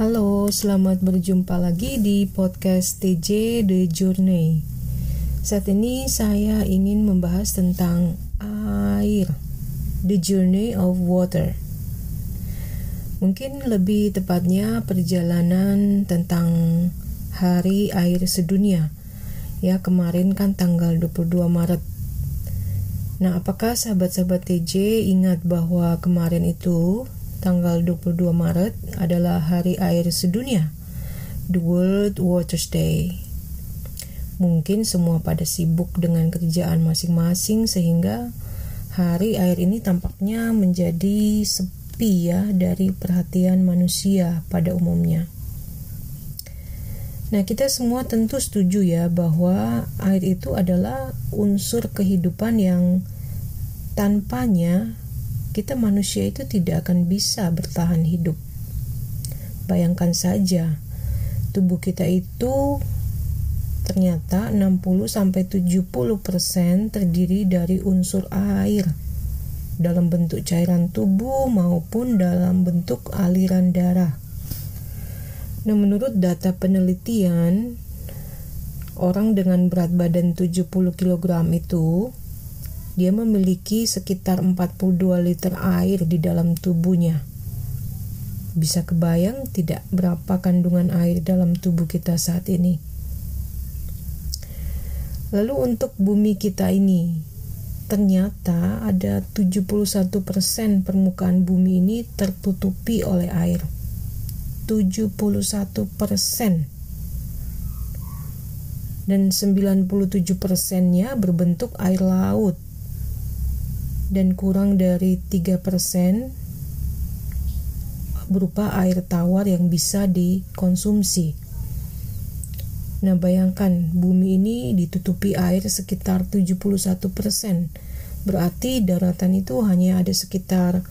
Halo, selamat berjumpa lagi di podcast TJ The Journey. Saat ini saya ingin membahas tentang air, The Journey of Water. Mungkin lebih tepatnya perjalanan tentang Hari Air Sedunia. Ya, kemarin kan tanggal 22 Maret. Nah, apakah sahabat-sahabat TJ ingat bahwa kemarin itu tanggal 22 Maret adalah Hari Air Sedunia, the World Water Day. Mungkin semua pada sibuk dengan kerjaan masing-masing sehingga hari air ini tampaknya menjadi sepi ya dari perhatian manusia pada umumnya. Nah, kita semua tentu setuju ya bahwa air itu adalah unsur kehidupan yang tanpanya kita manusia itu tidak akan bisa bertahan hidup. Bayangkan saja, tubuh kita itu ternyata 60 sampai 70% terdiri dari unsur air dalam bentuk cairan tubuh maupun dalam bentuk aliran darah. Nah, menurut data penelitian, orang dengan berat badan 70 kg itu dia memiliki sekitar 42 liter air di dalam tubuhnya. Bisa kebayang tidak berapa kandungan air dalam tubuh kita saat ini. Lalu untuk bumi kita ini, ternyata ada 71% permukaan bumi ini tertutupi oleh air. 71% dan 97 persennya berbentuk air laut dan kurang dari 3% berupa air tawar yang bisa dikonsumsi. Nah, bayangkan bumi ini ditutupi air sekitar 71%. Berarti daratan itu hanya ada sekitar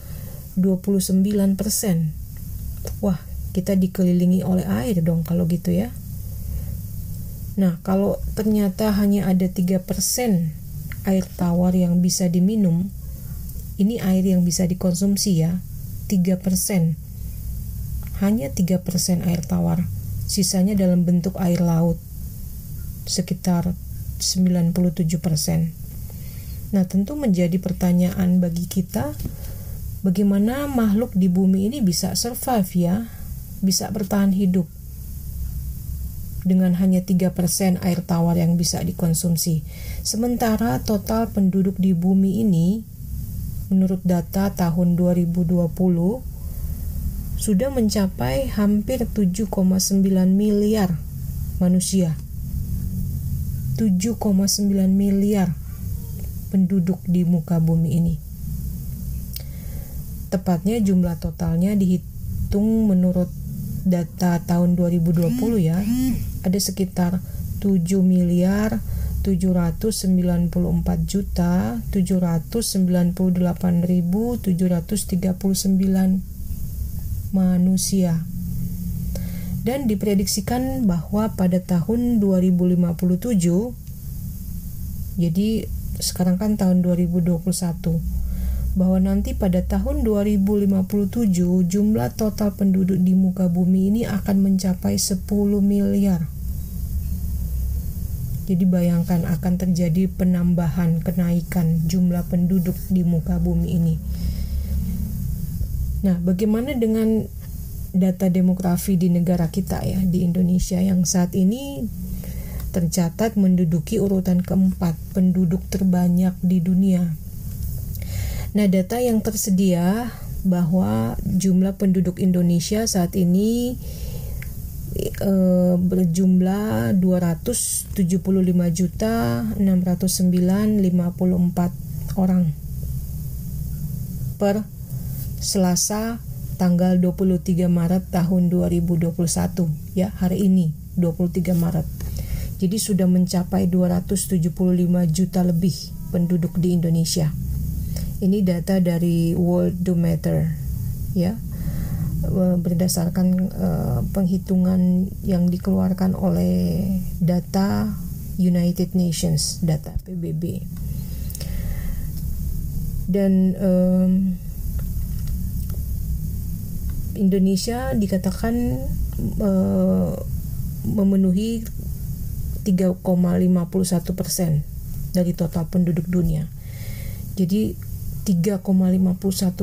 29%. Wah, kita dikelilingi oleh air dong kalau gitu ya. Nah, kalau ternyata hanya ada 3% air tawar yang bisa diminum, ini air yang bisa dikonsumsi ya, 3%. Hanya 3% air tawar. Sisanya dalam bentuk air laut. Sekitar 97%. Nah, tentu menjadi pertanyaan bagi kita, bagaimana makhluk di bumi ini bisa survive ya, bisa bertahan hidup dengan hanya 3% air tawar yang bisa dikonsumsi. Sementara total penduduk di bumi ini menurut data tahun 2020 sudah mencapai hampir 7,9 miliar manusia. 7,9 miliar penduduk di muka bumi ini. Tepatnya jumlah totalnya dihitung menurut data tahun 2020 ya, ada sekitar 7 miliar 794 juta 798.739 manusia. Dan diprediksikan bahwa pada tahun 2057 jadi sekarang kan tahun 2021 bahwa nanti pada tahun 2057 jumlah total penduduk di muka bumi ini akan mencapai 10 miliar jadi bayangkan akan terjadi penambahan kenaikan jumlah penduduk di muka bumi ini. Nah, bagaimana dengan data demografi di negara kita ya di Indonesia yang saat ini tercatat menduduki urutan keempat penduduk terbanyak di dunia. Nah, data yang tersedia bahwa jumlah penduduk Indonesia saat ini e, berjumlah 275 juta 609.54 orang per Selasa tanggal 23 Maret tahun 2021 ya hari ini 23 Maret. Jadi sudah mencapai 275 juta lebih penduduk di Indonesia. Ini data dari Worldometer ya berdasarkan uh, penghitungan yang dikeluarkan oleh data United Nations, data PBB. Dan um, Indonesia dikatakan uh, memenuhi 3,51 persen dari total penduduk dunia. Jadi 3,51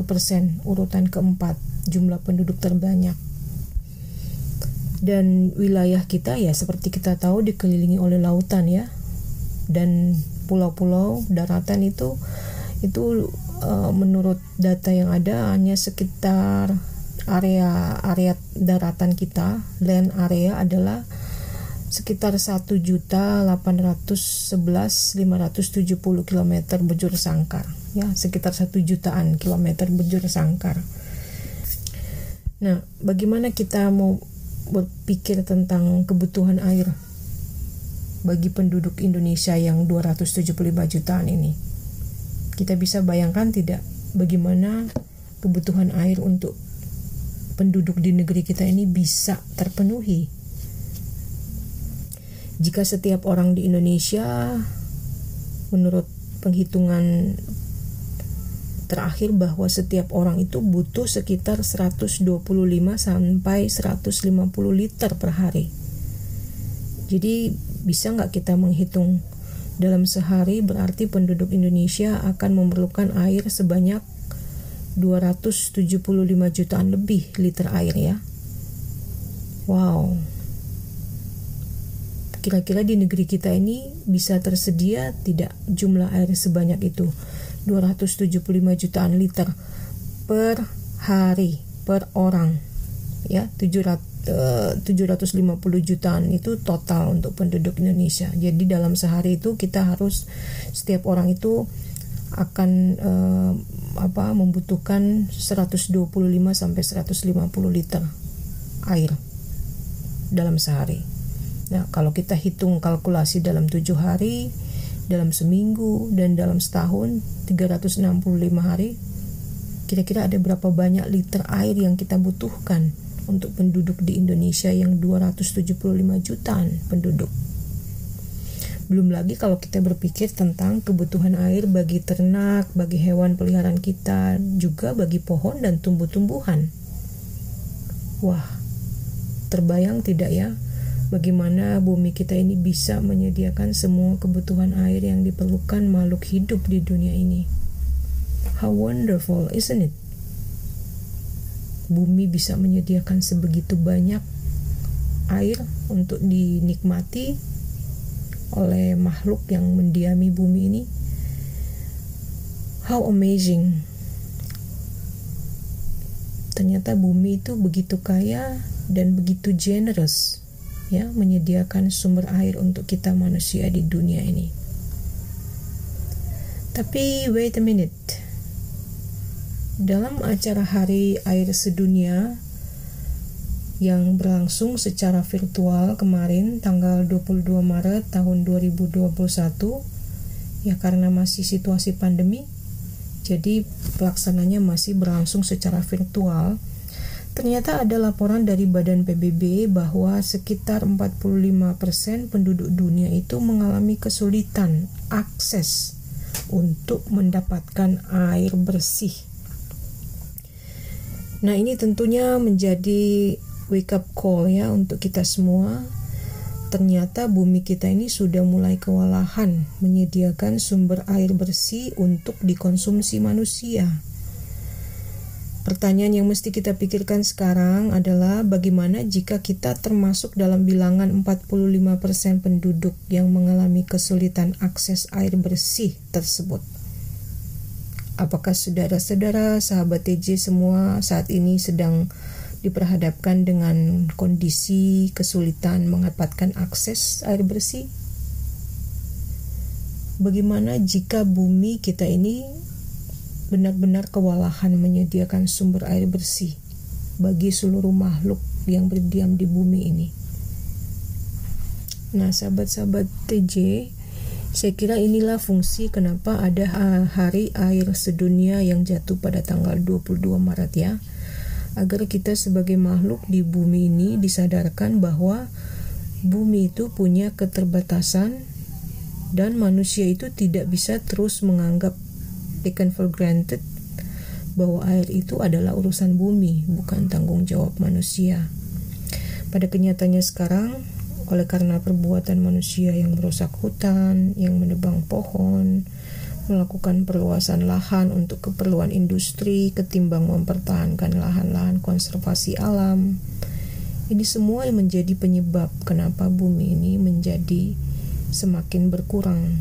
persen urutan keempat jumlah penduduk terbanyak. Dan wilayah kita ya seperti kita tahu dikelilingi oleh lautan ya. Dan pulau-pulau daratan itu itu uh, menurut data yang ada hanya sekitar area area daratan kita land area adalah sekitar 1.811.570 km bujur sangkar ya sekitar 1 jutaan kilometer bujur sangkar nah bagaimana kita mau berpikir tentang kebutuhan air bagi penduduk Indonesia yang 275 jutaan ini? Kita bisa bayangkan tidak bagaimana kebutuhan air untuk penduduk di negeri kita ini bisa terpenuhi? Jika setiap orang di Indonesia menurut penghitungan terakhir bahwa setiap orang itu butuh sekitar 125 sampai 150 liter per hari. Jadi bisa nggak kita menghitung dalam sehari berarti penduduk Indonesia akan memerlukan air sebanyak 275 jutaan lebih liter air ya. Wow, kira-kira di negeri kita ini bisa tersedia tidak jumlah air sebanyak itu 275 jutaan liter per hari per orang ya 700 750 eh, jutaan itu total untuk penduduk Indonesia. Jadi dalam sehari itu kita harus setiap orang itu akan uh, apa membutuhkan 125 sampai 150 liter air dalam sehari. Nah, kalau kita hitung kalkulasi dalam tujuh hari, dalam seminggu, dan dalam setahun, 365 hari, kira-kira ada berapa banyak liter air yang kita butuhkan untuk penduduk di Indonesia yang 275 jutaan penduduk. Belum lagi kalau kita berpikir tentang kebutuhan air bagi ternak, bagi hewan peliharaan kita, juga bagi pohon dan tumbuh-tumbuhan. Wah, terbayang tidak ya bagaimana bumi kita ini bisa menyediakan semua kebutuhan air yang diperlukan makhluk hidup di dunia ini. How wonderful, isn't it? Bumi bisa menyediakan sebegitu banyak air untuk dinikmati oleh makhluk yang mendiami bumi ini. How amazing! Ternyata bumi itu begitu kaya dan begitu generous ya menyediakan sumber air untuk kita manusia di dunia ini. Tapi wait a minute. Dalam acara Hari Air Sedunia yang berlangsung secara virtual kemarin tanggal 22 Maret tahun 2021 ya karena masih situasi pandemi jadi pelaksananya masih berlangsung secara virtual Ternyata ada laporan dari Badan PBB bahwa sekitar 45% penduduk dunia itu mengalami kesulitan akses untuk mendapatkan air bersih. Nah, ini tentunya menjadi wake up call ya untuk kita semua. Ternyata bumi kita ini sudah mulai kewalahan menyediakan sumber air bersih untuk dikonsumsi manusia. Pertanyaan yang mesti kita pikirkan sekarang adalah bagaimana jika kita termasuk dalam bilangan 45% penduduk yang mengalami kesulitan akses air bersih tersebut. Apakah saudara-saudara sahabat TJ semua saat ini sedang diperhadapkan dengan kondisi kesulitan mendapatkan akses air bersih? Bagaimana jika bumi kita ini benar-benar kewalahan menyediakan sumber air bersih bagi seluruh makhluk yang berdiam di bumi ini. Nah, sahabat-sahabat TJ, saya kira inilah fungsi kenapa ada hari air sedunia yang jatuh pada tanggal 22 Maret ya. Agar kita sebagai makhluk di bumi ini disadarkan bahwa bumi itu punya keterbatasan dan manusia itu tidak bisa terus menganggap taken for granted bahwa air itu adalah urusan bumi, bukan tanggung jawab manusia. Pada kenyataannya sekarang, oleh karena perbuatan manusia yang merusak hutan, yang menebang pohon, melakukan perluasan lahan untuk keperluan industri ketimbang mempertahankan lahan-lahan konservasi alam. Ini semua yang menjadi penyebab kenapa bumi ini menjadi semakin berkurang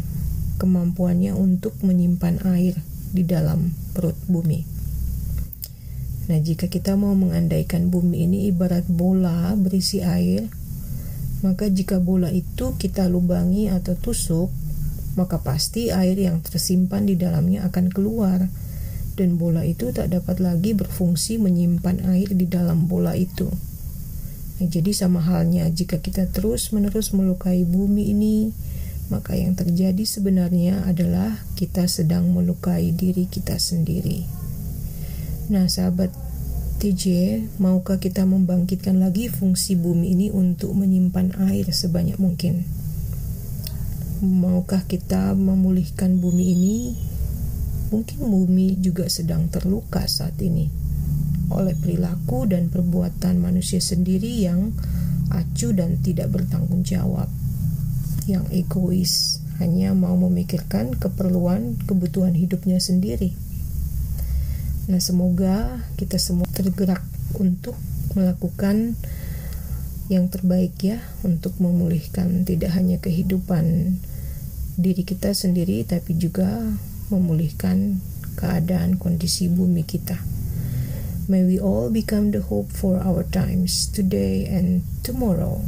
kemampuannya untuk menyimpan air di dalam perut bumi. Nah, jika kita mau mengandaikan bumi ini ibarat bola berisi air, maka jika bola itu kita lubangi atau tusuk, maka pasti air yang tersimpan di dalamnya akan keluar dan bola itu tak dapat lagi berfungsi menyimpan air di dalam bola itu. Nah, jadi sama halnya jika kita terus-menerus melukai bumi ini, maka yang terjadi sebenarnya adalah kita sedang melukai diri kita sendiri. Nah, sahabat TJ, maukah kita membangkitkan lagi fungsi bumi ini untuk menyimpan air sebanyak mungkin? Maukah kita memulihkan bumi ini? Mungkin bumi juga sedang terluka saat ini oleh perilaku dan perbuatan manusia sendiri yang acuh dan tidak bertanggung jawab, yang egois, hanya mau memikirkan keperluan kebutuhan hidupnya sendiri. Nah, semoga kita semua tergerak untuk melakukan yang terbaik ya untuk memulihkan tidak hanya kehidupan diri kita sendiri tapi juga memulihkan keadaan kondisi bumi kita. May we all become the hope for our times today and tomorrow.